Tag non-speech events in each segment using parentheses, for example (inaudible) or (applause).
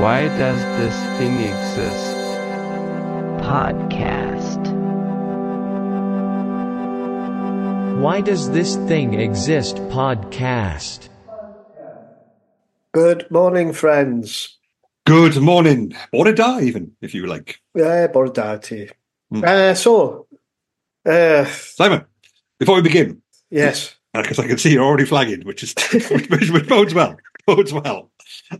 Why does this thing exist? Podcast. Why does this thing exist? Podcast. Good morning, friends. Good morning, or a da, even, if you like. Yeah, bore da ti. Hmm. Uh, so, uh, Simon, before we begin, yes, (laughs) because I can see you're already flagging, which is (laughs) which, which bodes well. Bodes well. (laughs)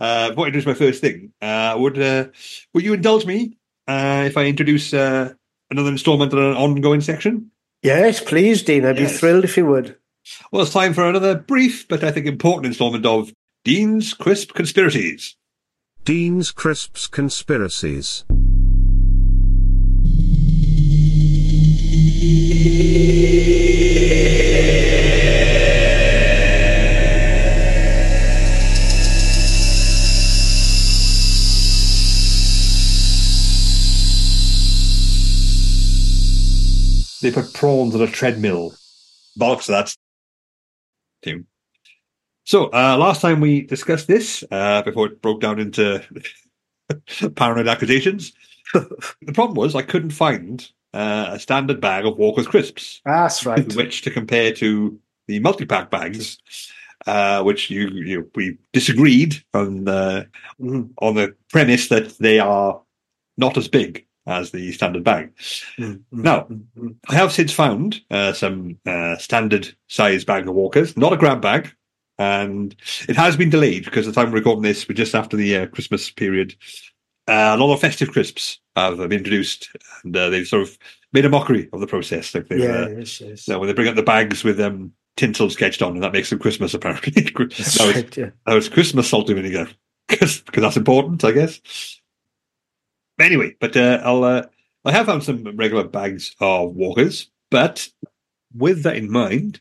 Uh, before introduce my first thing, uh, would uh, would you indulge me uh, if I introduce uh, another instalment of an ongoing section? yes, please, Dean. I'd Yes. be thrilled if you would. Well, it's time for another brief but I think important instalment of Dean's Crisp Conspiracies. Dean's Crisps Conspiracies. They put prawns on a treadmill. Bollocks to that. Too. So, uh, last time we discussed this, uh, before it broke down into (laughs) paranoid accusations, (laughs) the problem was I couldn't find uh, a standard bag of Walkers crisps, That's right. (laughs) which to compare to the multi-pack bags, uh, which you, you we disagreed on the Mhm, on the premise that they are not as big as the standard bag. mhm, mhm, Now, mhm, mhm. I have since found uh, some uh, standard size bag of walkers, not a grab bag, and it has been delayed because the time we're recording this, we're just after the uh, Christmas period. Uh, a lot of festive crisps have been introduced, and uh, they've sort of made a mockery of the process. Like Yeah, uh, yes, yes. know, when they bring up the bags with um, tinsel sketched on, and that makes them Christmas apparently. (laughs) That's now, it's, right, yeah. now it's Christmas salty vinegar because that's important, I guess. Anyway, but uh, I'll uh, I have found some regular bags of walkers, but with that in mind,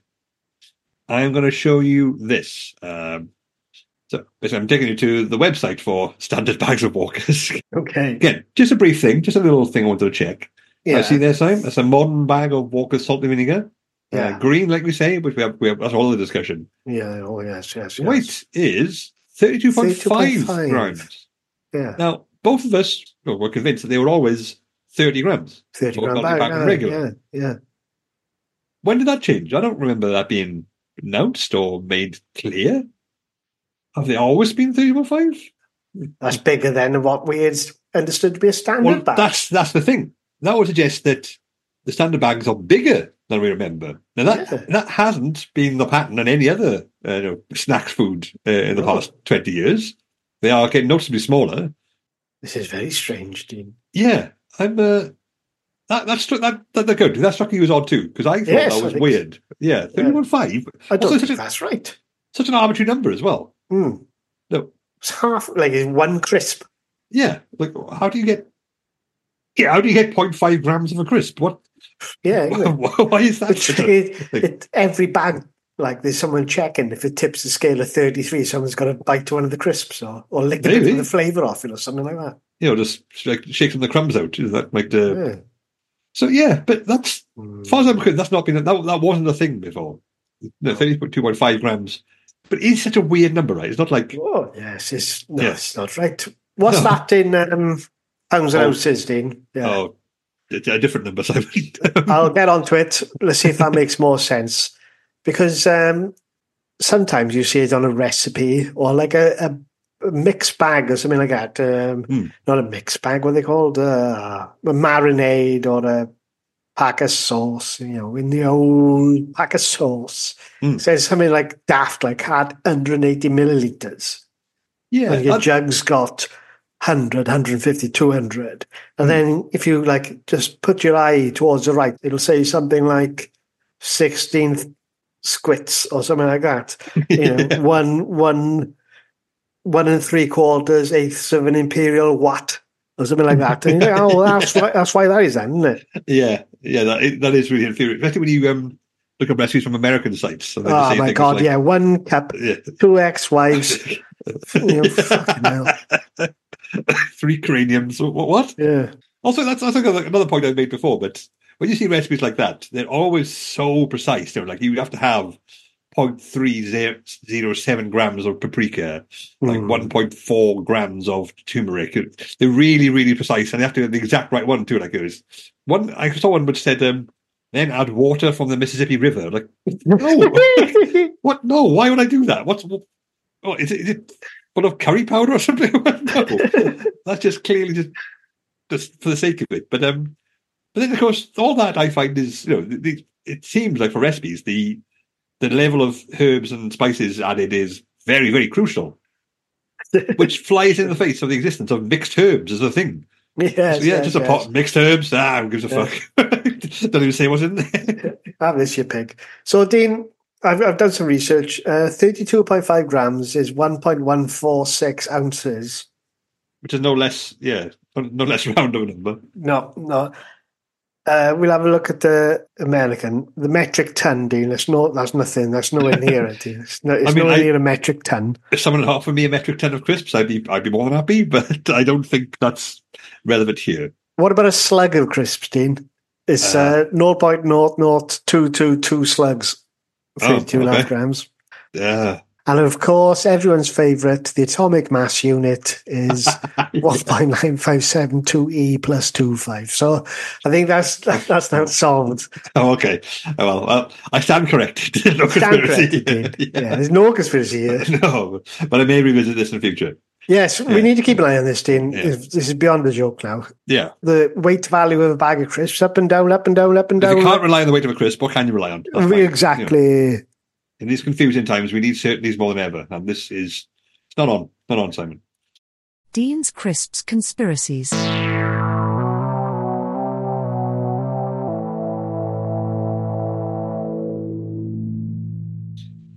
I'm going to show you this. Um, so basically, I'm taking you to the website for standard (laughs) bags of walkers. Okay. Again, just a brief thing, just a little thing I wanted to check. Yeah. I see there, Simon. That's a modern bag of Walkers salty vinegar. Yeah. Uh, green, like we say, but we have, we have that's all the discussion. Yeah. Oh, yes, yes, yes. Weight is 32.5 32.5. grams. Yeah. Now, both of us well, were convinced that they were always 30 grams. 30 grams gram multi-pack Yeah, regular. yeah, yeah. When did that change? I don't remember that being announced or made clear. Have they always been 30.5? That's bigger than what we had understood to be a standard Well, bag. that's that's the thing. That would suggest that the standard bags are bigger than we remember. Now that Yeah. that hasn't been the pattern in any other uh, you know, snack food uh, in the No. past twenty years. They are getting noticeably smaller. This is very strange, Dean. Yeah, I'm. Uh, that that's that, that that good. That struck you as odd too because I thought Yes, that was weird. Yeah, thirty-one five. I don't Also, think such, a, that's right. such an arbitrary number as well. Hmm. No, It's half, like it's one crisp. yeah. Like, how do you get? Yeah, how do you get 0.5 grams of a crisp? What? Yeah. isn't? (laughs) Why is that? It, it, every bag, like there's someone checking if it tips the scale of 33, someone's got to bite one of the crisps or, or lick Maybe. the flavour off it or something like that. you know, just like shake some of the crumbs out. Is that like the? Yeah. So yeah, but that's Mm. as far as I'm concerned, that's not been that that wasn't a thing before. No, thirty-two point five grams, but it's such a weird number, right? It's not like Oh, yes, it's, no, Yeah. it's not right. What's No. that in um, pounds and Oh. ounces, Dean? Yeah. oh, a different number. Simon. (laughs) I'll get onto it. Let's see if that makes more sense. Because um, sometimes you see it on a recipe or like a, a, mixed bag or something like that. Um, Hmm. Not a mixed bag, what are they called? Uh, a marinade or a pack of sauce, you know, in the old pack of sauce. It says something like daft, like had 180 milliliters. yeah, and your that- jug's got 100, 150, 200. And Hmm. then if you like just put your eye towards the right, it'll say something like 16th squits or something like that. (laughs) You know, one, one, one and three quarters, eighths of an imperial watt or something like that. And like, oh, that's why, that's why that is then, isn't it? yeah, yeah. That is, that is really infuriating, especially when you um look up recipes from American sites. Oh my God, like- yeah. One cup, yeah. two ex-wives, (laughs) you know, fucking hell. (laughs) Three craniums. What? what? Yeah. Also, that's, that's like another point I've made before. But when you see recipes like that, they're always so precise. They're like you have to have 0.307 grams of paprika, like Mm. 1.4 grams of turmeric. They're really, really precise, and they have to get the exact right one too. Like it was one, I saw one which said, um, "Then add water from the Mississippi River." Like, no, (laughs) what? No, why would I do that? What's what, oh, is it? Is it full of curry powder or something? (laughs) no, (laughs) that's just clearly just just for the sake of it. But um, but then of course all that I find is you know the, the, it seems like for recipes the the level of herbs and spices added is very very crucial, (laughs) which flies in the face of the existence of mixed herbs as a thing. yes, So, yeah, yes, just a yes. pot of mixed herbs. Ah, who gives a Yeah. fuck? (laughs) Don't even say what's in there. (laughs) Have this, you pig. So, Dean, I've, I've done some research. Uh, 32.5 grams is 1.146 ounces. Which is no less, yeah, no less round of a number. No, no. Uh, we'll have a look at the American, the metric ton, Dean. That's no, that's nothing. That's nowhere (laughs) near it. Dean. It's, no, it's I mean, nowhere I- near a metric ton. If someone offered me a metric ton of crisps, I'd be, I'd be more than happy. (laughs) But I don't think that's relevant here. What about a slug of crisps, Dean? It's uh, Uh, 0.00222 slugs, Oh, 32 and okay. grams. Yeah, And of course, everyone's favourite, the atomic mass unit is (laughs) 1.9572 E plus 25. So I think that's that's now solved. Oh, okay. Well, well, I stand corrected. (laughs) no Stand conspiracy. corrected, (laughs) yeah. Yeah, there's no conspiracy here. no, but I may revisit this in the future. Yes, Yeah. we need to keep an eye on this, Dean. Yeah. This is beyond a joke now. Yeah. The weight value of a bag of crisps up and down, up and down, up and If down. you can't rely on the weight of a crisp, what can you rely on? That's fine. You know, exactly. In these confusing times, we need certainties more than ever. And this is, it's not on. Not on, Simon. Dean's Crisps Conspiracies.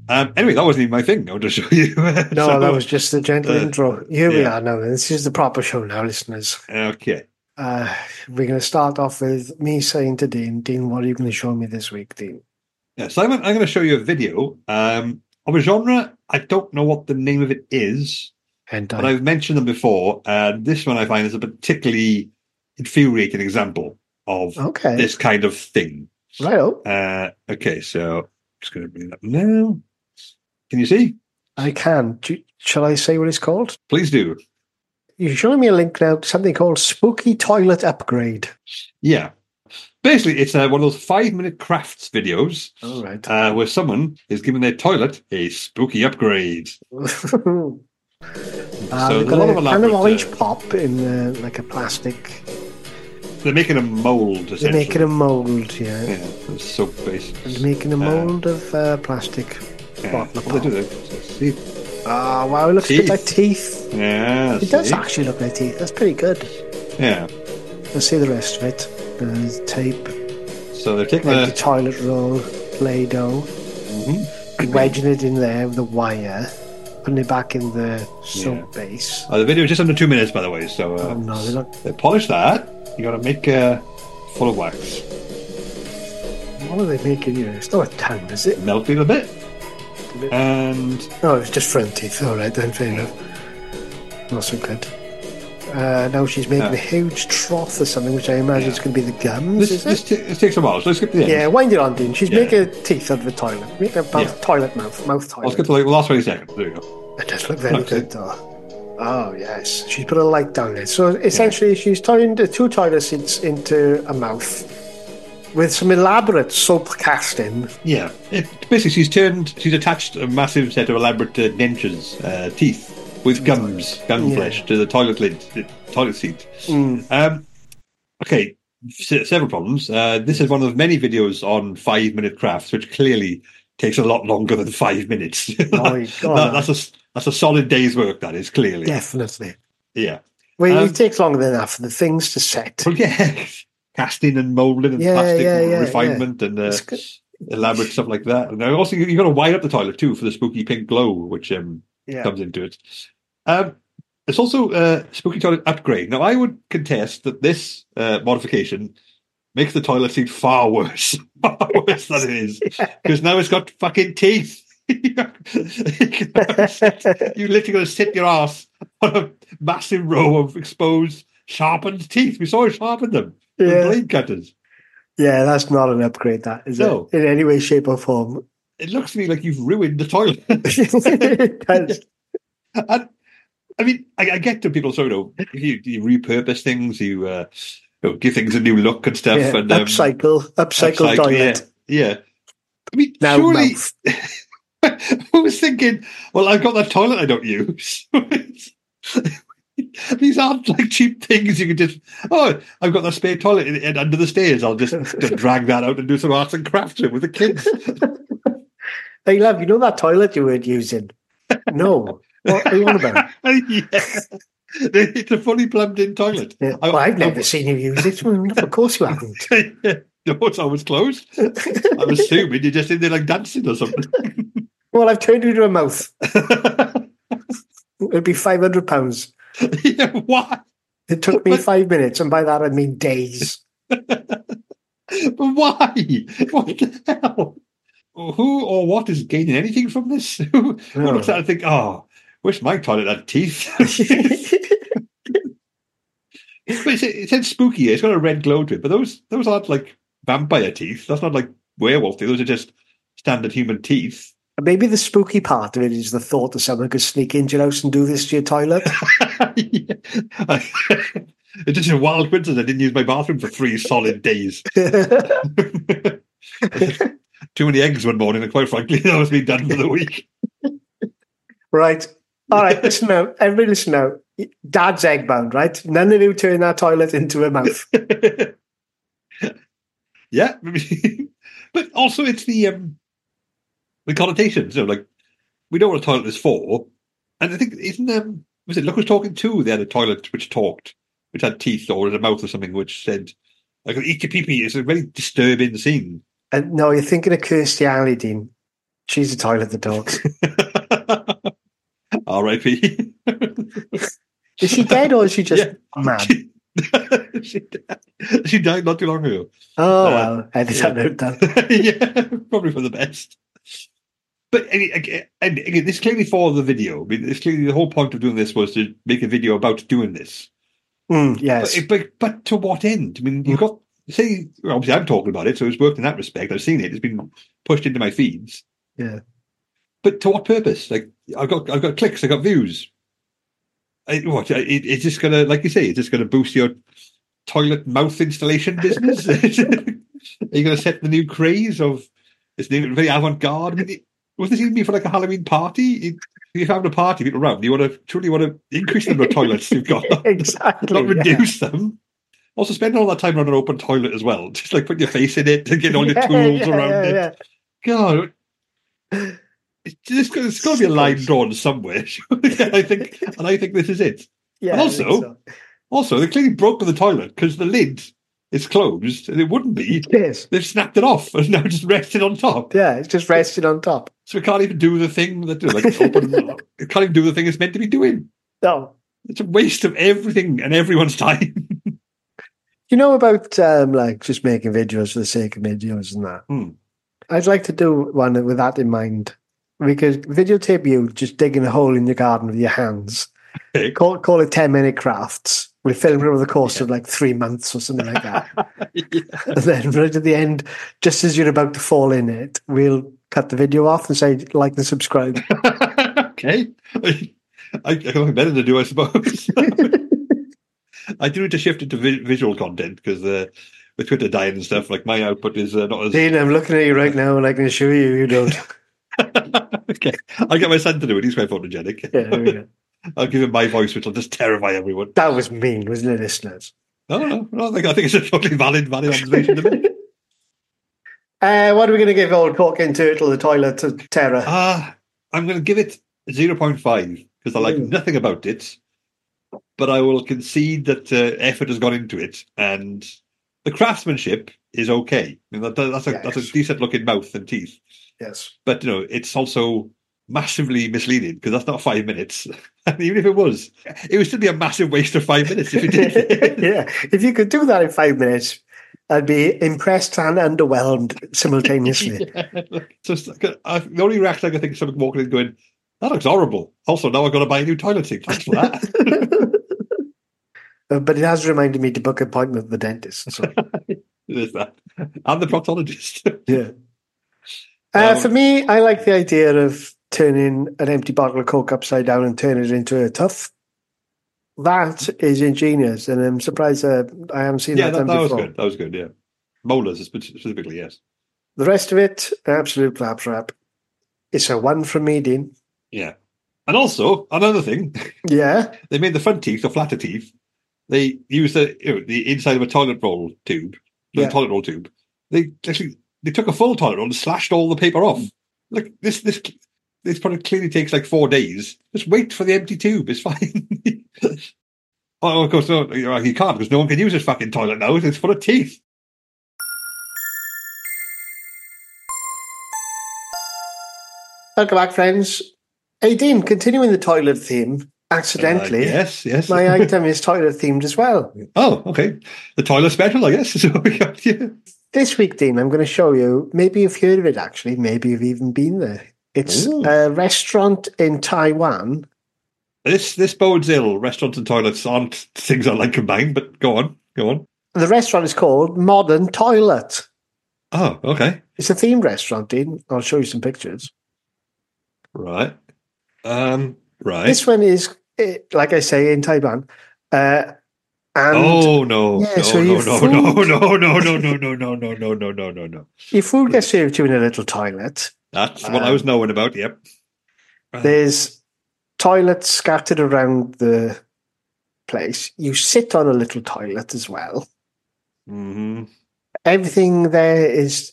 Um, anyway, that wasn't even my thing. I'll just show you. (laughs) No, So, that was just a gentle uh, intro. Here we are now. This is the proper show now, listeners. Okay. Uh, we're going to start off with me saying to Dean, Dean, what are you going to show me this week, Dean? Yeah, Simon, I'm going to show you a video um, of a genre. I don't know what the name of it is, And but I've mentioned them before. And this one I find is a particularly infuriating example of okay, this kind of thing. right. Uh, okay, so just going to bring it up now. Can you see? I can. Do, shall I say what it's called? Please do. You're showing me a link now to something called Spooky Toilet Upgrade. Yeah. Basically, it's uh, one of those five minute crafts videos All right. uh, where someone is giving their toilet a spooky upgrade. Uh, (laughs) so they've a got lot of a kind of orange uh, pop in uh, like a plastic. they're making a mold, They're making a mold, yeah. Yeah, a soap base. They're making a mold of uh, plastic. Yeah. What they do? See? Oh, wow, it looks a Teeth. like teeth. Yeah, It does actually look like teeth. That's pretty good. Yeah. Let's see the rest of it. There's tape, So they're taking like the the. toilet roll, Play-Doh, Mhm. wedging it in there with a wire, putting it back in the soap base. Uh, the video is just under two minutes, by the way. So uh, Oh no, they look. they polish that. You got to make uh, full of wax. What are they making here? It's not a tongue, is it? Melt it a bit. And No, it's just front teeth. All right, then fair enough. Not so good. Uh, now she's making Yeah. a huge trough or something, which I imagine is going to be the gums. this, is this, t- this takes a while, so let's skip the end. Yeah, wind it on, Dean. She's Yeah. making teeth out of a toilet. Make a mouth, Yeah. toilet mouth, mouth toilet. Let's get to the last 20 seconds. There you go. It does look very good, though. Oh, yes. She's put a light down there. So essentially, she's turned the two toilet seats into a mouth with some elaborate soap casting. Yeah. It, basically, she's turned, she's attached a massive set of elaborate uh, dentures, uh, teeth, with gums, gum Yeah. flesh to the toilet lid, the toilet seat. Mm. Um, okay, se- several problems. Uh, this is one of many videos on five minute crafts, which clearly takes a lot longer than five minutes. (laughs) Oh, That- that's a that's a solid day's work. That is clearly. Definitely. Yeah. Well, Um, it takes longer than that for the things to set. Well, yeah. (laughs) Casting and molding and Yeah, plastic yeah, yeah, refinement and uh, elaborate stuff like that. And also, you've got to wire up the toilet too for the spooky pink glow, which um, comes into it. Um, it's also a spooky toilet upgrade. Now, I would contest that this uh, modification makes the toilet seat far worse, (laughs) far worse than it is, because now it's got fucking teeth. (laughs) you literally got to sit your ass on a massive row of exposed, sharpened teeth. We saw her sharpen them with Yeah. blade cutters. Yeah, that's not an upgrade, that is No. it? In any way, shape, or form. it looks to me like you've ruined the toilet. (laughs) It and, I mean, I, I get to people sort of you, you repurpose things, you, uh, you know, give things a new look and stuff, Yeah, and um, upcycle, upcycle, upcycle, toilet. Yeah, yeah. I mean, Now surely. (laughs) I was thinking, well, I've got that toilet I don't use. (laughs) These aren't like cheap things you can just, oh, I've got that spare toilet in, in, under the stairs. I'll just, (laughs) just drag that out and do some arts and crafts with with the kids. Hey, love, you know that toilet you weren't using? No. What are you on about? (laughs) yeah. It's a fully plumbed in toilet. Yeah. I- Well, I've I- never seen you use it. Well, of course you haven't. (laughs) no, it's always closed. I'm assuming you're just in there like dancing or something. (laughs) Well, I've turned you into a mouth. It'd be five hundred pounds. yeah, why? It took me five minutes, and by that I mean days. But why? What the hell? Who or what is gaining anything from this? Who, who looks at it and think, oh, wish my toilet had teeth? (laughs) it's, it said spooky. It's got a red glow to it. But those those aren't like vampire teeth. That's not like werewolf teeth. Those are just standard human teeth. Maybe the spooky part of it is the thought that someone could sneak into your house and do this to your toilet. (laughs) Yeah. (laughs) it's just a wild coincidence. I didn't use my bathroom for three solid days. Too many eggs one morning, and quite frankly, that was me done for the week. right. All right. Listen now. Everybody listen now. Dad's egg bound, right? None of you turn that toilet into a mouth. (laughs) yeah, (laughs) but also it's the um, the connotations. You know, like we know what a toilet is for, and I think isn't um was it Look was talking too? They had a toilet which talked, which had teeth or a mouth or something, which said like eat your pee pee. It's a very disturbing scene. And no, you're thinking of Kirstie Alley, Dean. She's a toilet that talks. (laughs) R.I.P. (laughs) Is she dead or is she just Yeah. mad? (laughs) She, died, she died not too long ago. Oh, Uh, well, edit yeah. that note (laughs) then. yeah, probably for the best. But I mean, again, and again, this clearly for the video. I mean, it's clearly the whole point of doing this was to make a video about doing this. Mm, yes. But, but but to what end? I mean, you've got say obviously I'm talking about it, so it's worked in that respect. I've seen it; it's been pushed into my feeds. Yeah. But to what purpose? Like I've got I've got clicks, I've got views. I, what? It, it's just gonna, like you say, it's just gonna boost your toilet mouth installation business. (laughs) Are you gonna set the new craze of it's new, very avant garde? I mean, was this even be for like a Halloween party? It, if you're having a party, people around, you want to truly want to increase the number of toilets you've got, (laughs) exactly. not yeah. reduce them. Also, spend all that time on an open toilet as well. (laughs) Just like put your face in it and get all your Yeah, tools yeah, around yeah, it. yeah. God, there's got to be a line drawn somewhere. (laughs) I think, and I think this is it. Yeah, And also- so. Also, they clearly broke the toilet because the lid is closed, and it wouldn't be. Yes. They've snapped it off and (laughs) now just rested on top. Yeah, it's just rested on top. So it can't even do the thing that like open. (laughs) it can't even do the thing it's meant to be doing. No. It's a waste of everything and everyone's time. You know about um, like just making videos for the sake of videos and that? Hmm. I'd like to do one with that in mind. We could videotape you just digging a hole in your garden with your hands. Call, call it 10 minute crafts. We film it over the course of like three months or something like that. (laughs) and then right at the end, just as you're about to fall in it, we'll cut the video off and say like and subscribe. (laughs) okay. I, I got nothing better to do, I suppose. (laughs) I do need to shift into vi- visual content because uh, with Twitter dying and stuff, like my output is uh, not as. Dean, I'm looking at you right now and I can assure you, you don't. Okay, I'll get my son to do it. He's quite photogenic. Yeah, there we go. (laughs) I'll give him my voice, which will just terrify everyone. That was mean, wasn't it, listeners? No, no, no. I think, I think it's a totally valid, valid observation to make. (laughs) Uh, what are we going to give old Corking Turtle the toilet to terror? Ah, I'm going to give it 0.5 because I like Mm. nothing about it. But I will concede that uh, effort has gone into it, and the craftsmanship is okay. I mean, that, that's a that's a decent looking mouth and teeth. Yes. But you know, it's also massively misleading because that's not five minutes. (laughs) and even if it was, it would still be a massive waste of five minutes if you did. (laughs) yeah. If you could do that in five minutes, I'd be impressed and underwhelmed simultaneously. (laughs) Just I, the only reaction I can think of someone walking in going, "That looks horrible." Also, now I've got to buy a new toilet seat. Thanks for that. But it has reminded me to book an appointment with the dentist. So, There's that. And the proctologist. yeah. Uh, for me, I like the idea of turning an empty bottle of Coke upside down and turning it into a tough. That is ingenious, and I'm surprised uh, I haven't seen yeah, that, that, that was good. That was good. Yeah, molars specifically. Yes. The rest of it, absolute claptrap. It's a one from me, Dean. Yeah. And also another thing, (laughs) Yeah, they made the front teeth, the flatter teeth. They used the you know, the inside of a toilet roll tube, the Yeah. toilet roll tube. They actually they took a full toilet roll and slashed all the paper off. Like this, this, this product clearly takes like four days. Just wait for the empty tube. It's (laughs) fine. oh, of course, no, you can't because no one can use this fucking toilet now. It's full of teeth. welcome back, friends. Hey, Dean, continuing the toilet theme, accidentally, Uh, yes, yes. my (laughs) item is toilet themed as well. oh, okay. The toilet special, I guess. is what we got here. This week, Dean, I'm going to show you. Maybe you've heard of it. Actually, maybe you've even been there. It's Ooh. a restaurant in Taiwan. This this bodes ill. Restaurants and toilets aren't things I like combined, but go on, go on. The restaurant is called Modern Toilet. Oh, okay. It's a themed restaurant, Dean. I'll show you some pictures. Right. Um, right. This one is, eh, like I say, in Taiwan. Uh, and oh no. Yeah, no, so no, no, food- no, no, no, no, no, no, no, no, no, no, no, no, no, your food gets served to you in a little toilet. That's what I Um, was knowing about, yep. There's toilets scattered around the place. You sit on a little toilet as well. hmm Everything there is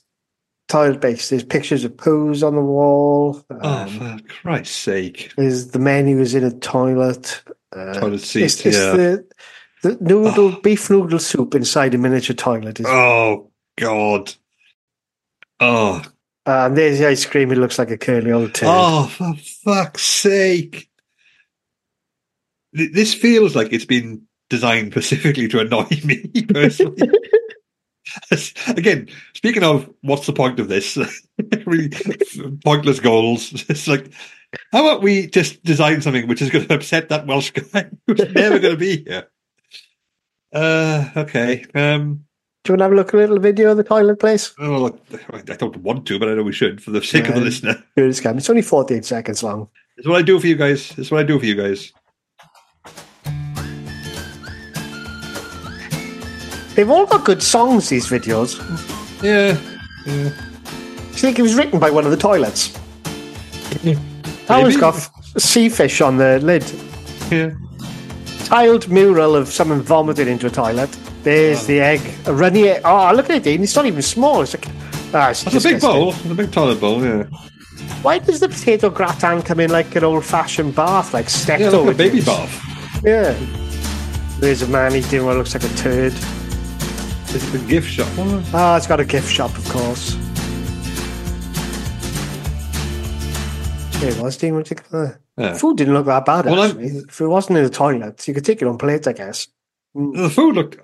toilet based. There's pictures of poos on the wall. Oh, Um, for Christ's sake. there's the menu is in a toilet. Uh, Toilet it's, seats, it's yeah. the the noodle Oh. beef noodle soup inside a miniature toilet. Is, Oh, God. Oh, uh, and there's the ice cream. It looks like a curly old turd. oh, for fuck's sake. This feels like it's been designed (laughs) specifically to annoy me (laughs) personally. Again, speaking of what's the point of this? (laughs) really pointless goals. It's like, how about we just design something which is going to upset that Welsh guy who's never going to be here? Uh, okay. Um, Do you want to have a look at a little video of the toilet place? oh, look, I don't want to, but I know we should for the sake of the listener. Here it is, Cam. It's only 14 seconds long. It's what I do for you guys. It's what I do for you guys. They've all got good songs, these videos. Yeah. Do you think it was written by one of the toilets? That one's got sea fish on the lid. Yeah. Tiled mural of someone vomiting into a toilet. There's the egg. A runny egg. Oh, look at it, Dean. It's not even small. It's like. Ah, it's That's a big bowl. It's a big toilet bowl, yeah. Why does the potato gratin come in like an old fashioned bath, like stepped Yeah, like a baby bath. Yeah. There's a man eating what looks like a turd. It's a gift shop. Oh, Ah, it's got a gift shop, of course. It was, Dean. What do you of that? Yeah. Food didn't look that bad, Well, I'm- actually. If it wasn't in the toilet, you could take it on plate, I guess. The food looked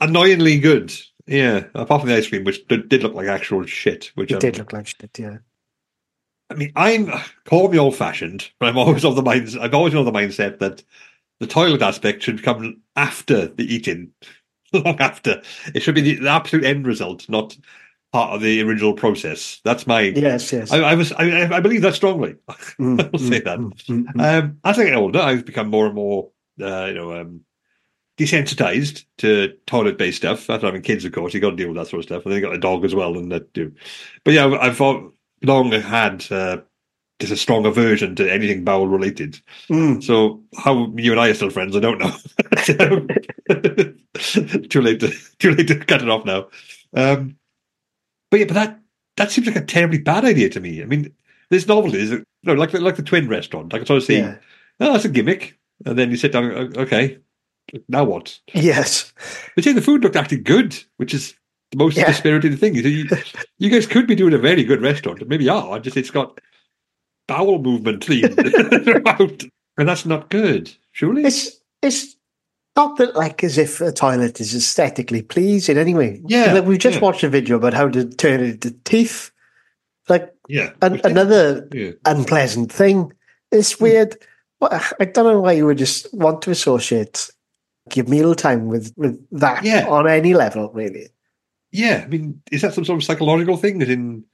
annoyingly good. Yeah, apart from the ice cream, which did, did look like actual shit. Which It um, did look like shit, yeah. I mean, I'm call me old fashioned, but I'm always of the mind. I've always been of the mindset that the toilet aspect should come after the eating, (laughs) long after. It should be the, the absolute end result, not part of the original process. That's my. Yes, yes. I, I was. I, I believe that strongly. (laughs) Mm, I'll say mm, that. mm, mm, mm. Um, as I get older, I've become more and more, uh, you know, um, desensitized to toilet-based stuff. After having kids, of course, you got to deal with that sort of stuff. And then you got a dog as well, and that too. But yeah, I've long had uh, just a strong aversion to anything bowel-related. Mm. So how you and I are still friends, I don't know. (laughs) (laughs) too late to too late to cut it off now. Um, but yeah, but that that seems like a terribly bad idea to me. I mean, there's novelties, you know, like the, like the twin restaurant. I can sort of see, Yeah. oh, that's a gimmick, and then you sit down. Oh, okay, now what? Yes. But yeah, the food looked actually good, which is the most Yeah. dispiriting thing. You, you, you guys could be doing a very good restaurant, maybe are. Just it's got bowel movement theme (laughs) throughout, and that's not good. Surely, It's it's not that like as if a toilet is aesthetically pleasing anyway. Yeah, Like, we've just yeah. watched a video about how to turn it into teeth. Like yeah. an, another yeah. unpleasant thing. It's Hmm. weird. Well, I don't know why you would just want to associate your meal time with, with that Yeah. on any level, really. Yeah, I mean, is that some sort of psychological thing? As in,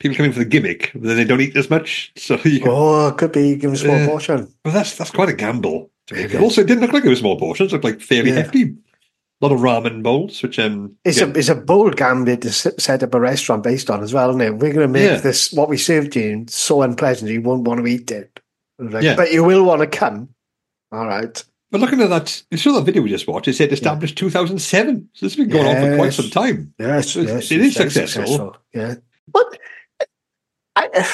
people come in for the gimmick, but then they don't eat as much. (laughs) So you, Oh, it could be give a small Uh, portion. but that's that's quite a gamble. It Also, it didn't look like it was small portions. It looked like fairly Yeah. hefty. A lot of ramen bowls, which um, It's yeah, a it's a bold gambit to set up a restaurant based on as well, isn't it? We're going to make Yeah. this what we served you so unpleasant you won't want to eat it. Like, Yeah. But you will want to come. All right. But looking at that, you saw that video we just watched. It said established 2007. So this has been going on for quite some time. Yes, It- yes, it it's is very successful. Yeah. But I,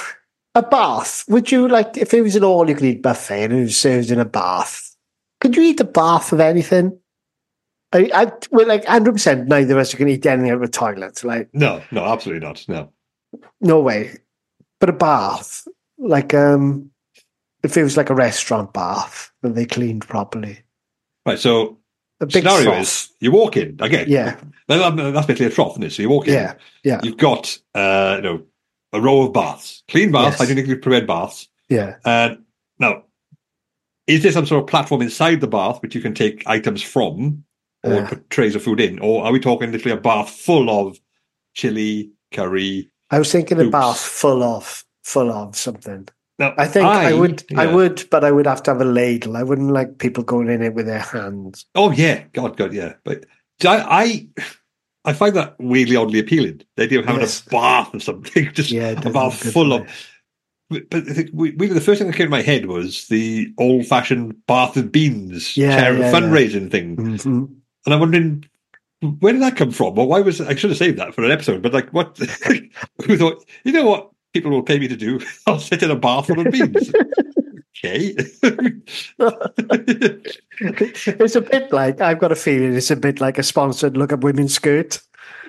a bath, would you like if it was an all you could eat buffet and it was served in a bath? Could you eat a bath of anything? I, I well, like hundred percent. Neither of us can eat anything out of a toilet. Like No, no, absolutely not. No. no way. But a bath, like um, if it was like a restaurant bath that they cleaned properly, Right. So a big scenario trough. is you walk in again. Yeah. That's basically a trough, isn't it? So you walk in. Yeah, yeah. You've got uh, you know a row of baths, clean baths, Yes. hygienically prepared baths. yeah. And now, is there some sort of platform inside the bath which you can take items from, or Yeah. put trays of food in, or are we talking literally a bath full of chili, curry? I was thinking a bath full of full of something. Now, I think I, would, I would, but I would have to have a ladle. I wouldn't like people going in it with their hands. Oh yeah, God, God, yeah. But I, I, I find that weirdly oddly appealing. The idea of having Yes. a bath or something, (laughs) just Yeah, a bath full of. But but we, we, the first thing that came to my head was the old-fashioned bath of beans Yeah, charity yeah, yeah. fundraising thing, Mhm. and I'm wondering where did that come from? Or why was I should have saved that for an episode? But like, what? (laughs) who thought? You know what? People will pay me to do. (laughs) I'll sit in a bath full of beans. okay. (laughs) it's a bit like I've got a feeling it's a bit like a sponsored look at women's skirt.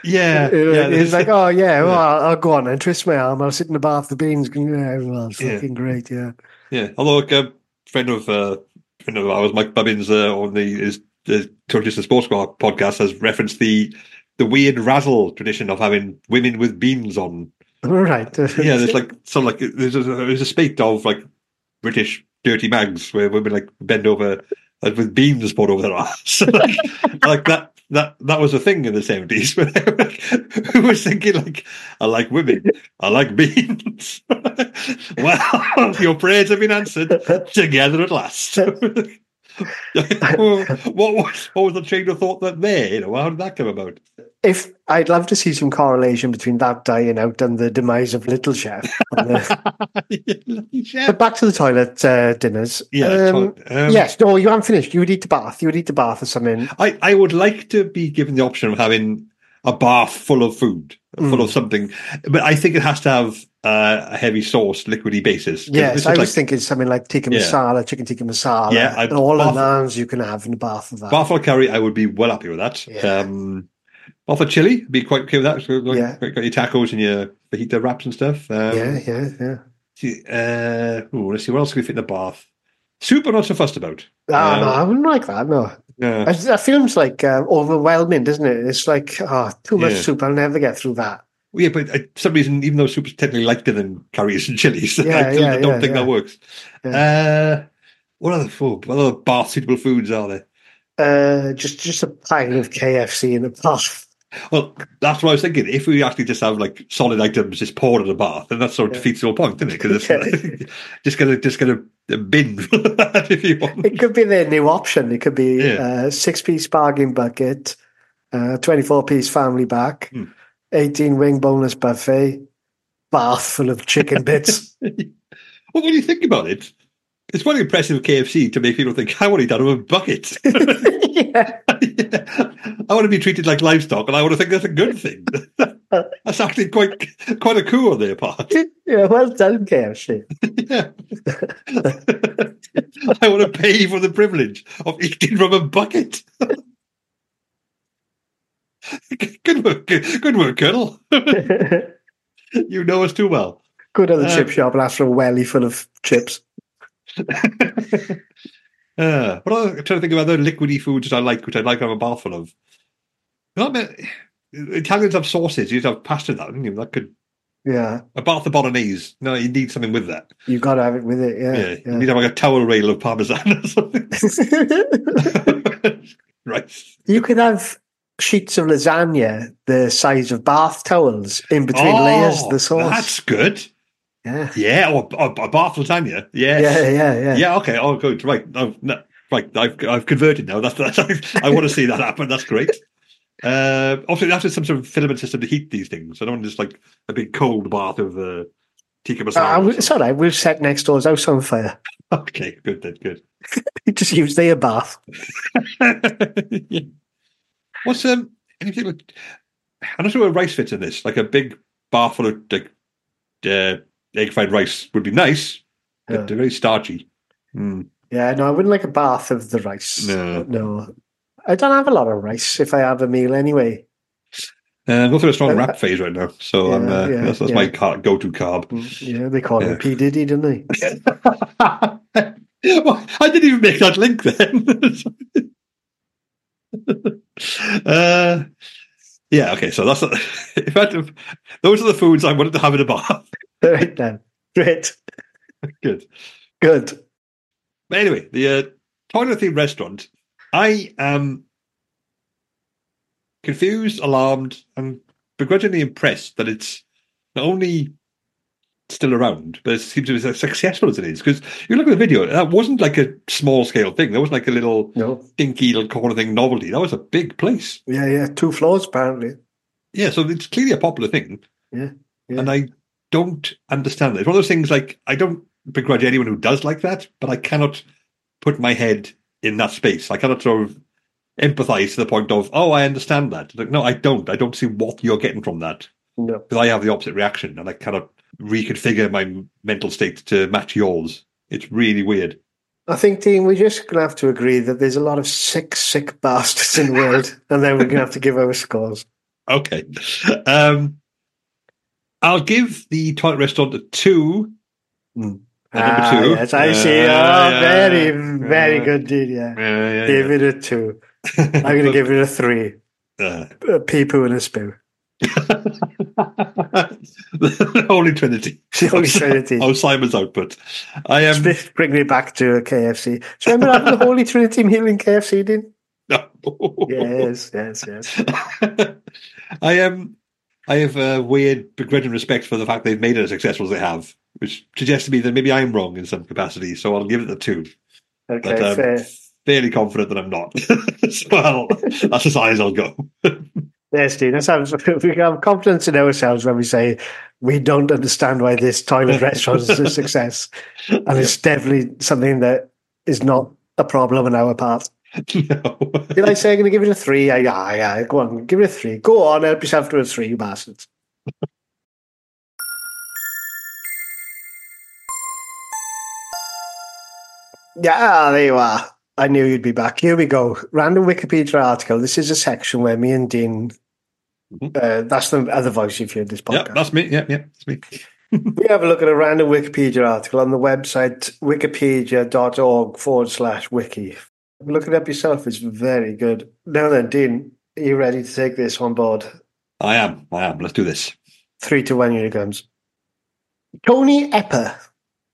yeah. Yeah, it's like, (laughs) oh yeah, well, Yeah. I'll, I'll go on and twist my arm. I'll sit in the bath, the beans. Yeah, well, it's Yeah. fucking great. Yeah, Yeah, although like, a friend of uh, friend of ours, Mike Bubbins, uh, on the his, his Turkish the Sports Car podcast has referenced the the weird razzle tradition of having women with beans on. all (laughs) right. Yeah, there's like some like there's a, there's a spate of like British dirty mags where women like bend over like, with beans poured over their ass. (laughs) like, (laughs) like that. That that was a thing in the seventies. (laughs) Who was thinking like, I like women, I like beans. well, your prayers have been answered together at last. What was what was the train of thought that there? You know, how did that come about? if I'd love to see some correlation between that dying out and the demise of Little Chef. (laughs) On the- but back to the toilet uh, dinners. Yeah, Um, to- um, yes. No, you haven't finished. You would eat the bath. You would eat the bath or something. I, I would like to be given the option of having a bath full of food, full Mm. of something, but I think it has to have uh, a heavy sauce, liquidy basis. Yes, I was like thinking something like tikka Yeah. masala, chicken tikka masala, Yeah, I- and all the bath- naans you can have in the bath of that. bath of curry. I would be well happy with that. Yeah. Um, bath of chili, be quite okay with that. So, like, Yeah. got your tacos and your fajita wraps and stuff. Um, yeah, yeah, yeah. see, Uh, ooh, let's see what else can we fit in the bath. Soup, I'm not so fussed about. Ah, Um, no, I wouldn't like that. No, No. that feels like uh, overwhelming, doesn't it? It's like oh, too much Yeah. soup. I'll never get through that yeah, but uh, for some reason, even though soup is technically lighter than curries and chilies, (laughs) yeah, I, yeah, I don't yeah, think that works. Uh, what other food? What other bath suitable foods are there? Uh, just just a pile of KFC in a bath. Well, that's what I was thinking. If we actually just have like solid items just poured in a bath, then that sort of defeats the whole point, doesn't it? Because (laughs) just gonna just gonna bin (laughs) if you want. It could be the new option. It could be a uh, six piece bargain bucket, uh, twenty four piece family back. Hmm. 18 wing boneless buffet, bath full of chicken (laughs) bits. well, when you think about it, it's quite impressive of KFC to make people think, I want to eat out of a bucket. yeah. (laughs) (laughs) I want to be treated like livestock, and I want to think that's a good thing. that's actually quite quite a coup on their part. Yeah, well done, KFC. yeah. I want to pay for the privilege of eating from a bucket. (laughs) good work, good work, Colonel. (laughs) you know us too well. Go to the Uh, chip shop and ask for a welly full of chips. (laughs) Uh, but I'm trying to think of other liquidy foods that I like, which I'd like to have a bar full of. Not many- Italians have sauces. You'd have pasta that, don't you? That could Yeah, a bath of bolognese. No, you need something with that. You've got to have it with it. Yeah, Yeah, you need to have like a towel rail of parmesan or something. right. you could have sheets of lasagna the size of bath towels in between layers of the sauce. Oh, That's good. Yeah. Yeah, or, or, or bath lasagna. Yeah. Yeah, yeah, yeah. Yeah, okay. Oh, good. Right. No, no, right. I've, I've converted now. That's, that's I want to see that happen. That's great. (laughs) Uh, also, that's just some sort of filament system to heat these things. I don't want just like a big cold bath of uh, tikka Uh, masala. it's all right. We'll set next door's house on fire. (laughs) okay, good then, good. (laughs) Just use their bath. Yeah. What's um anything like I'm not sure where rice fits in this. Like a big bar full of like uh, egg fried rice would be nice, but Yeah. they're very starchy. Mm. Yeah, no, I wouldn't like a bath of the rice. No. No. I don't have a lot of rice if I have a meal anyway. Uh, I'm going through a strong Uh, rap phase right now, so I'm yeah, uh, yeah, that's, that's yeah. my go-to carb. Yeah, they call him P. Diddy, didn't they? (laughs) well, I didn't even make that link then. (laughs) uh, yeah, okay. So that's (laughs) if I had those are the foods I wanted to have in a bath. (laughs) right then. Great. Good. Good. But anyway, the uh, toilet themed restaurant. I am confused, alarmed, and begrudgingly impressed that it's not only still around, but it seems to be as successful as it is. Because you look at the video, that wasn't like a small scale thing. That wasn't like a little No. dinky little corner thing novelty. That was a big place. Yeah, yeah. Two floors, apparently. Yeah, so it's clearly a popular thing. Yeah, yeah. And I don't understand that. It's one of those things like I don't begrudge anyone who does like that, but I cannot put my head in that space. I cannot sort of empathize to the point of, oh, I understand that. Like, no, I don't. I don't see what you're getting from that. No. Because I have the opposite reaction and I cannot reconfigure my mental state to match yours. It's really weird. I think, Dean, we're just going to have to agree that there's a lot of sick, sick bastards in the world, (laughs) and then we're going to have to give our scores. Okay. Um, I'll give the toilet restaurant a two. Mm. At number Ah, two. yes, I Uh, see. Oh, yeah, very, very good, Dean. Yeah. Yeah, yeah, Give it a two. I'm going (laughs) to give it a three. Uh, A pee poo and a spew. (laughs) the (laughs) Holy Trinity. The Holy Trinity. Oh, Simon's output. I am. Just bring me back to a KFC. Do you remember having the Holy Trinity meal in KFC, Dean? No. Yes, yes, yes. (laughs) I am. I have a weird begrudging respect for the fact they've made it as successful as they have, which suggests to me that maybe I'm wrong in some capacity. So I'll give it a two. Okay, But um, fair. fairly confident that I'm not. (laughs) well, that's as high as I'll go. Yes, Dean. That sounds. (laughs) We have confidence in ourselves when we say we don't understand why this toilet restaurant is a (laughs) success, and it's definitely something that is not a problem on our part. no. (laughs) Did I say I'm going to give it a three? Yeah, yeah, yeah. Go on, give it a three. Go on, help yourself to a three, you bastards. Yeah, there you are. I knew you'd be back. Here we go. Random Wikipedia article. This is a section where me and Dean. Mhm. Uh, that's the other voice you've heard this podcast. Yeah, that's me. Yeah, yeah, that's me. (laughs) we have a look at a random Wikipedia article on the website wikipedia.org forward slash wiki. Look it up yourself. It's very good. Now then, Dean, are you ready to take this on board? I am. I am. Let's do this. Three to one, it. Tony Epper.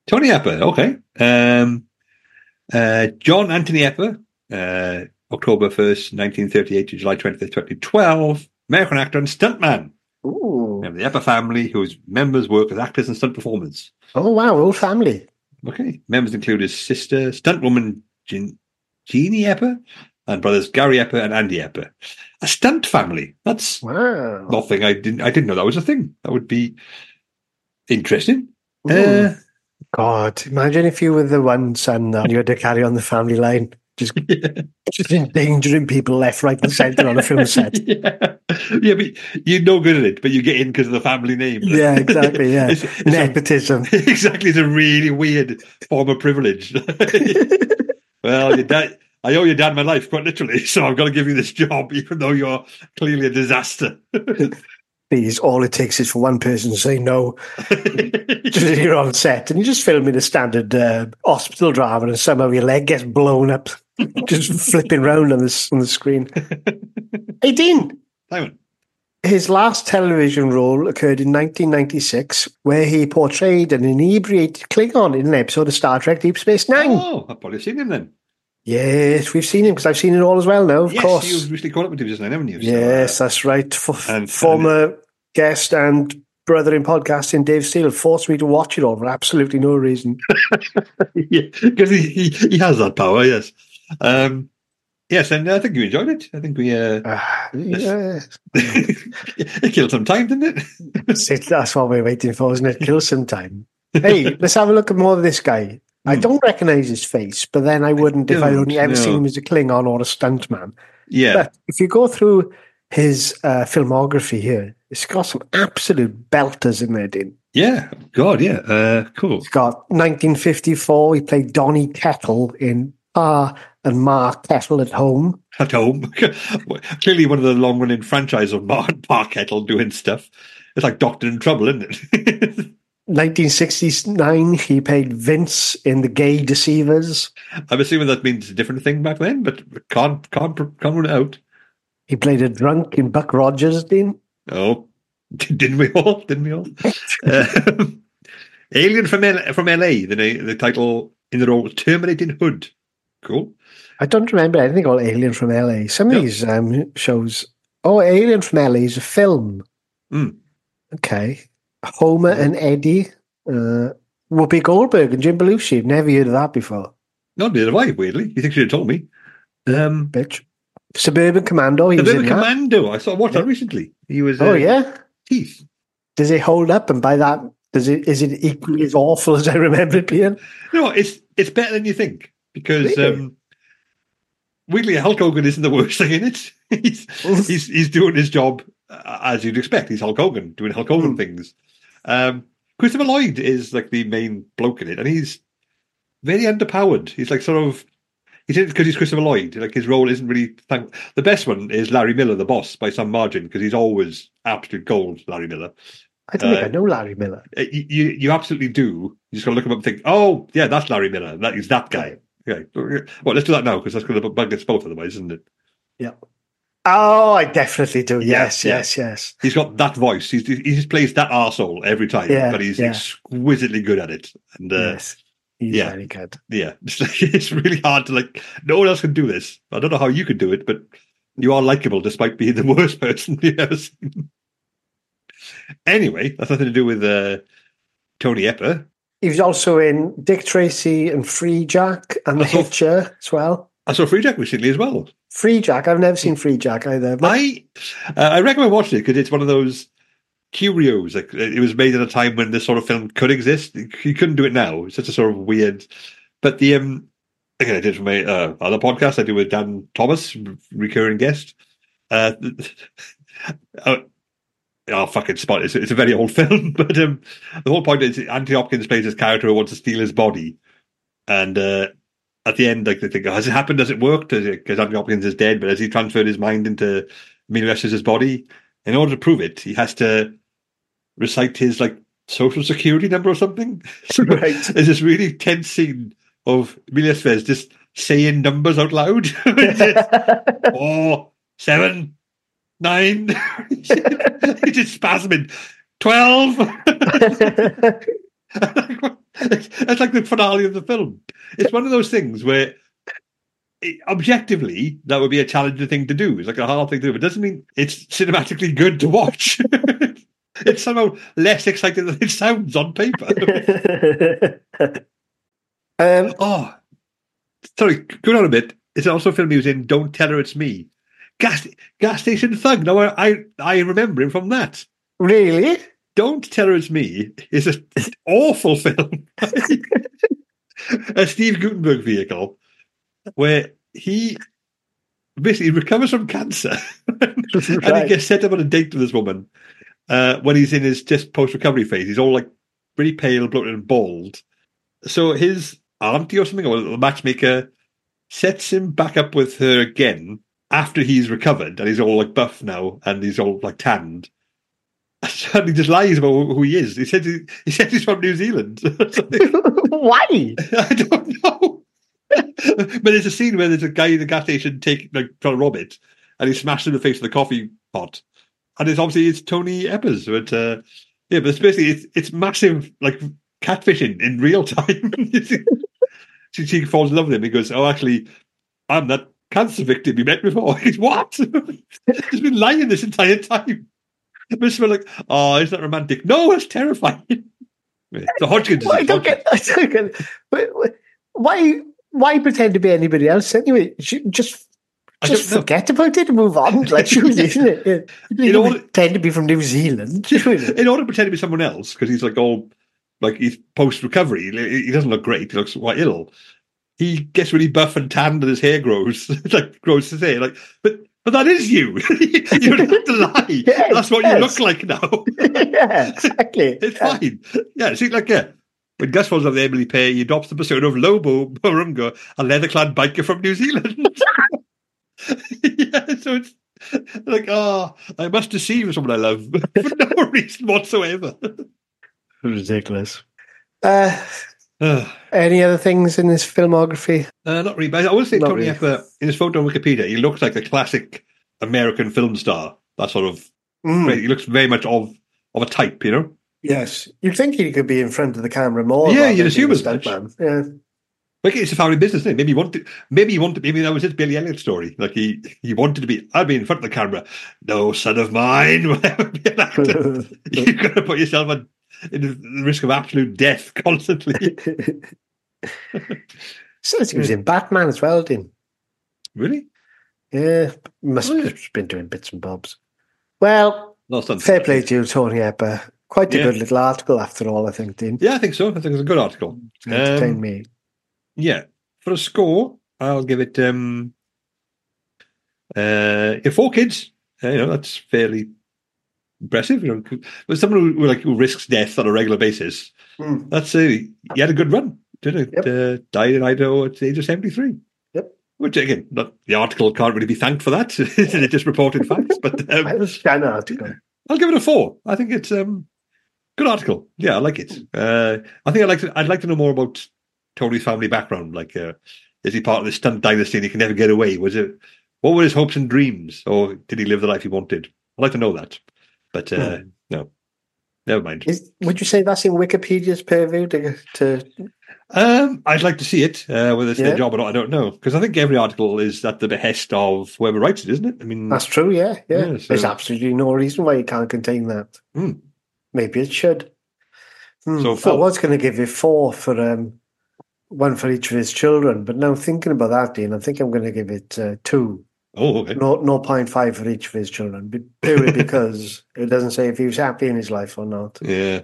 Tony Epper. Okay. Um, uh, John Anthony Epper, uh, October 1st, 1938 to July 20th, 2012. American actor and stuntman. Ooh. We have the Epper family, whose members work as actors and stunt performers. Oh, wow. Whole family. Okay. Members include his sister, stunt woman Jean- Jeannie Epper, and brothers Gary Epper and Andy Epper. A stunt family. That's Wow. nothing. I didn't. I didn't know that was a thing. That would be interesting. Ooh. Uh, God, imagine if you were the one son that you had to carry on the family line, just, (laughs) just endangering people left, right, and centre on a film (laughs) set. yeah. yeah, but you're no good at it, but you get in because of the family name. Yeah, exactly. Yeah. (laughs) It's- it's a- Nepotism. exactly, it's a really weird form of privilege. well, your dad, I owe your dad my life, quite literally, so I've got to give you this job, even though you're clearly a disaster. Please, all it takes is for one person to say no. You're on set and you're just filming a standard uh, hospital drama, and somehow your leg gets blown up, (laughs) just flipping round on the on the screen. (laughs) Hey, Dean. Simon. His last television role occurred in 1996, where he portrayed an inebriated Klingon in an episode of Star Trek Deep Space Nine. Oh, I've probably seen him then. Yes, we've seen him because I've seen it all as well now, of yes, course. you've recently caught up with him just now, haven't you? So, Yes, uh, that's right. F- and- former guest and brother in podcasting, Dave Steele, forced me to watch it all for absolutely no reason. (laughs) yeah, because he, he he has that power. Yes. Um, yes, and I think you enjoyed it. I think we uh, Ah, yeah. (laughs) it killed some time, didn't it? That's it. That's what we're waiting for, isn't it? Kill some time. (laughs) Hey, let's have a look at more of this guy. I Hmm. don't recognise his face, but then I wouldn't if I only ever no. seen him as a Klingon or a stuntman. Yeah. But if you go through his uh, filmography here, it's got some absolute belters in there, Dean. Yeah. God. Yeah. Uh, cool. It's got 1954, he played Donny Kettle in Pa and Ma Kettle at Home. At home. (laughs) Clearly, one of the long-running franchise of Mark Kettle doing stuff. It's like Doctor in Trouble, isn't it? (laughs) 1969, he played Vince in The Gay Deceivers. I'm assuming that means a different thing back then, but can't can't can't rule it out. He played a drunk in Buck Rogers, Dean. Oh, (laughs) didn't we all? Didn't we all? Um, Alien from L- from LA. The na- the title in the role was Terminating Hood. Cool. I don't remember anything called Alien from LA. Some of No. these um, shows. Oh, Alien from LA is a film. Hmm. Okay. Homer and Eddie. Uh, Whoopi Goldberg and Jim Belushi. I've never heard of that before. Not neither have I. Weirdly, you think she'd have told me? Um, Bitch. Suburban Commando. He the was in of that. Commando. I saw watched that recently. He was. Oh uh, yeah. Teeth. Does it hold up? And by that, does it is it equally as awful as I remember it being? No, it's it's better than you think because Really? um, weirdly Hulk Hogan isn't the worst thing in it. (laughs) he's he's he's doing his job uh, as you'd expect. He's Hulk Hogan doing Hulk Hogan Hmm. things. Um, Christopher Lloyd is like the main bloke in it, and he's very underpowered. He's like sort of he's in it because he's Christopher Lloyd. Like his role isn't really. Thank- the best one is Larry Miller, the boss, by some margin, because he's always absolute gold. Larry Miller. I don't think Uh, I know Larry Miller. Uh, You, you you absolutely do. You just got to look him up and think, oh, yeah, that's Larry Miller. That is that guy. Okay. Well, let's do that now because that's going to bug us both otherwise, isn't it? Yeah. Oh, I definitely do. Yes, Yeah, yes, yes. He's got that voice. He's, he just plays that arsehole every time, Yeah, but he's yeah. exquisitely good at it. And uh, yes. He's yeah. very good. yeah, (laughs) it's, like- it's really hard to like. No one else can do this. I don't know how you could do it, but you are likable despite being the (laughs) worst person you've ever seen. Anyway, that's nothing to do with uh, Tony Epper. He was also in Dick Tracy and Freejack and The Hitcher as well. I saw Freejack recently as well. Freejack, I've never seen Freejack either. But I uh, I recommend watching it because it's one of those curios. Like it was made at a time when this sort of film could exist. You couldn't do it now. It's such a sort of weird. But the um again, I did from my uh, other podcast I do with Dan Thomas, recurring guest. Uh, (laughs) oh fucking spot! It's, it's a very old (laughs) film, but um, the whole point is Anthony Hopkins plays this character who wants to steal his body, and uh, at the end, like they think, has it happened? Has it worked? Because Anthony Hopkins is dead, but has he transferred his mind into Emilio body? In order to prove it, he has to recite his like social security number or something. (laughs) So Right. There's this really tense scene of Emilio Estevez just saying numbers out loud. (laughs) Four, seven, nine. (laughs) He's just spasming. Twelve. (laughs) It's like the finale of the film. It's one of those things where it, objectively that would be a challenging thing to do. It's like a hard thing to do. But it doesn't mean it's cinematically good to watch. (laughs) it's somehow less exciting than it sounds on paper. um, oh, sorry, go on a bit. It's also a film he was in. Don't tell her it's me. Gas gas station thug. No, I I, I remember him from that. really? Don't Tell Her It's Me is an awful film. (laughs) a Steve Guttenberg vehicle where he basically recovers from cancer (laughs) and he gets set up on a date with this woman uh, when he's in his just post recovery phase. He's all like pretty pale, bloated, and bald. So his auntie or something, or the matchmaker, sets him back up with her again after he's recovered and he's all like buff now and he's all like tanned. And (laughs) he just lies about who he is. He said he, he said he's from New Zealand. (laughs) (laughs) Why? I don't know. but there's a scene where there's a guy in the gas station take like trying to rob it, and he smashed in the face with a coffee pot, and it's obviously it's Tony Eppers. But uh, yeah, but it's basically it's it's massive like catfishing in real time. she, she falls in love with him. He goes, "Oh, actually, I'm that cancer victim you met before. He's (laughs) what? He's been lying this entire time. Mr. like, oh, is that romantic? No, it's terrifying. The Hodgkin's Well, I (laughs) don't get. I don't get. but- Why? Why pretend to be anybody else anyway? Ju- Just, just don't know. forget about it and move on. (laughs) Like, surely, isn't it? You know pretend to be from New Zealand. in order to pretend to be someone else, because he's like all like he's post recovery, he doesn't look great. He looks quite ill. He gets really buff and tanned, and his hair grows (laughs) like grows his hair. Like, but but that is you. (laughs) you don't have to lie. (laughs) Yes, That's what you look like now. yeah, exactly. It's Yeah. fine. Yeah, see, like yeah. When Gus falls off the Emily Pay, he adopts the persona of Lobo Barunga, a leather-clad biker from New Zealand. yeah, so it's like, oh, I must deceive someone I love for no reason whatsoever. Ridiculous. Uh, any other things in this filmography? not really, but I will say Not Tony really. Epper, in his photo on Wikipedia, he looks like the classic American film star. That sort of, Mm, he looks very much of of a type, you know? yes, you'd think he could be in front of the camera more. Yeah, you'd assume as much. stuntman. Yeah. Like it's a family business, isn't it? Maybe he wanted, maybe he wanted, maybe that was his Billy Elliot story. Like he, he wanted to be, I'd be in front of the camera. No son of mine (laughs) will ever be an actor. (laughs) (laughs) You've got to put yourself on, (laughs) in the risk of absolute death (laughs) constantly. (laughs) Says he was in Batman as well, didn't really? Yeah, must Oh, have just been doing bits and bobs. Well, Not something. fair play to you, Tony Epper. Quite a Yeah. good little article after all, I think, Dean. Yeah, I think so. I think it's a good article. Entertain Um, me. Yeah. For a score, I'll give it um uh if four kids. uh, you know, that's fairly impressive. You know, but someone who, like who risks death on a regular basis. Hmm. That's a he had a good run. Didn't it? Yep. Uh, died in Idaho at the age of seventy three. Yep. Which again, not, the article can't really be thanked for that. (laughs) it just reported facts. But (laughs) um, That was an article. I'll give it a four. I think it's um good article. Yeah, I like it. Uh, I think I'd like to. I'd like to know more about Tony's family background. Like, uh, is he part of the stunt dynasty and he can never get away? Was it? What were his hopes and dreams, or did he live the life he wanted? I'd like to know that. But uh, no, never mind. Is, would you say that's in Wikipedia's purview to, to Um, I'd like to see it. Uh, whether it's Yeah. their job or not, I don't know. Because I think every article is at the behest of whoever writes it, isn't it? I mean, That's true, yeah, yeah. Yeah, so- There's absolutely no reason why you can't contain that. Hmm. Maybe it should. Hmm. So I was going to give you four for um, one for each of his children, but now thinking about that, Dean, I think I'm going to give it uh, two. Oh, okay. No, no point five for each of his children, purely (laughs) because it doesn't say if he was happy in his life or not. Yeah,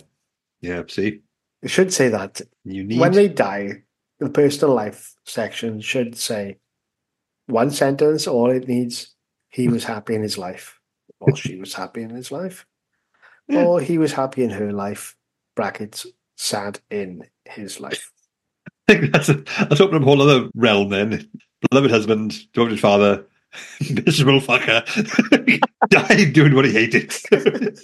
yeah. See, It should say that you need when they die, the personal life section should say one sentence. All it needs: he was happy in his life, or she was happy in his life, Yeah. or he was happy in her life. Brackets sad in his life. (laughs) I think that's, that's opening up a whole other realm then. Beloved husband, devoted father, (laughs) miserable fucker, (laughs) died doing what he hated. (laughs)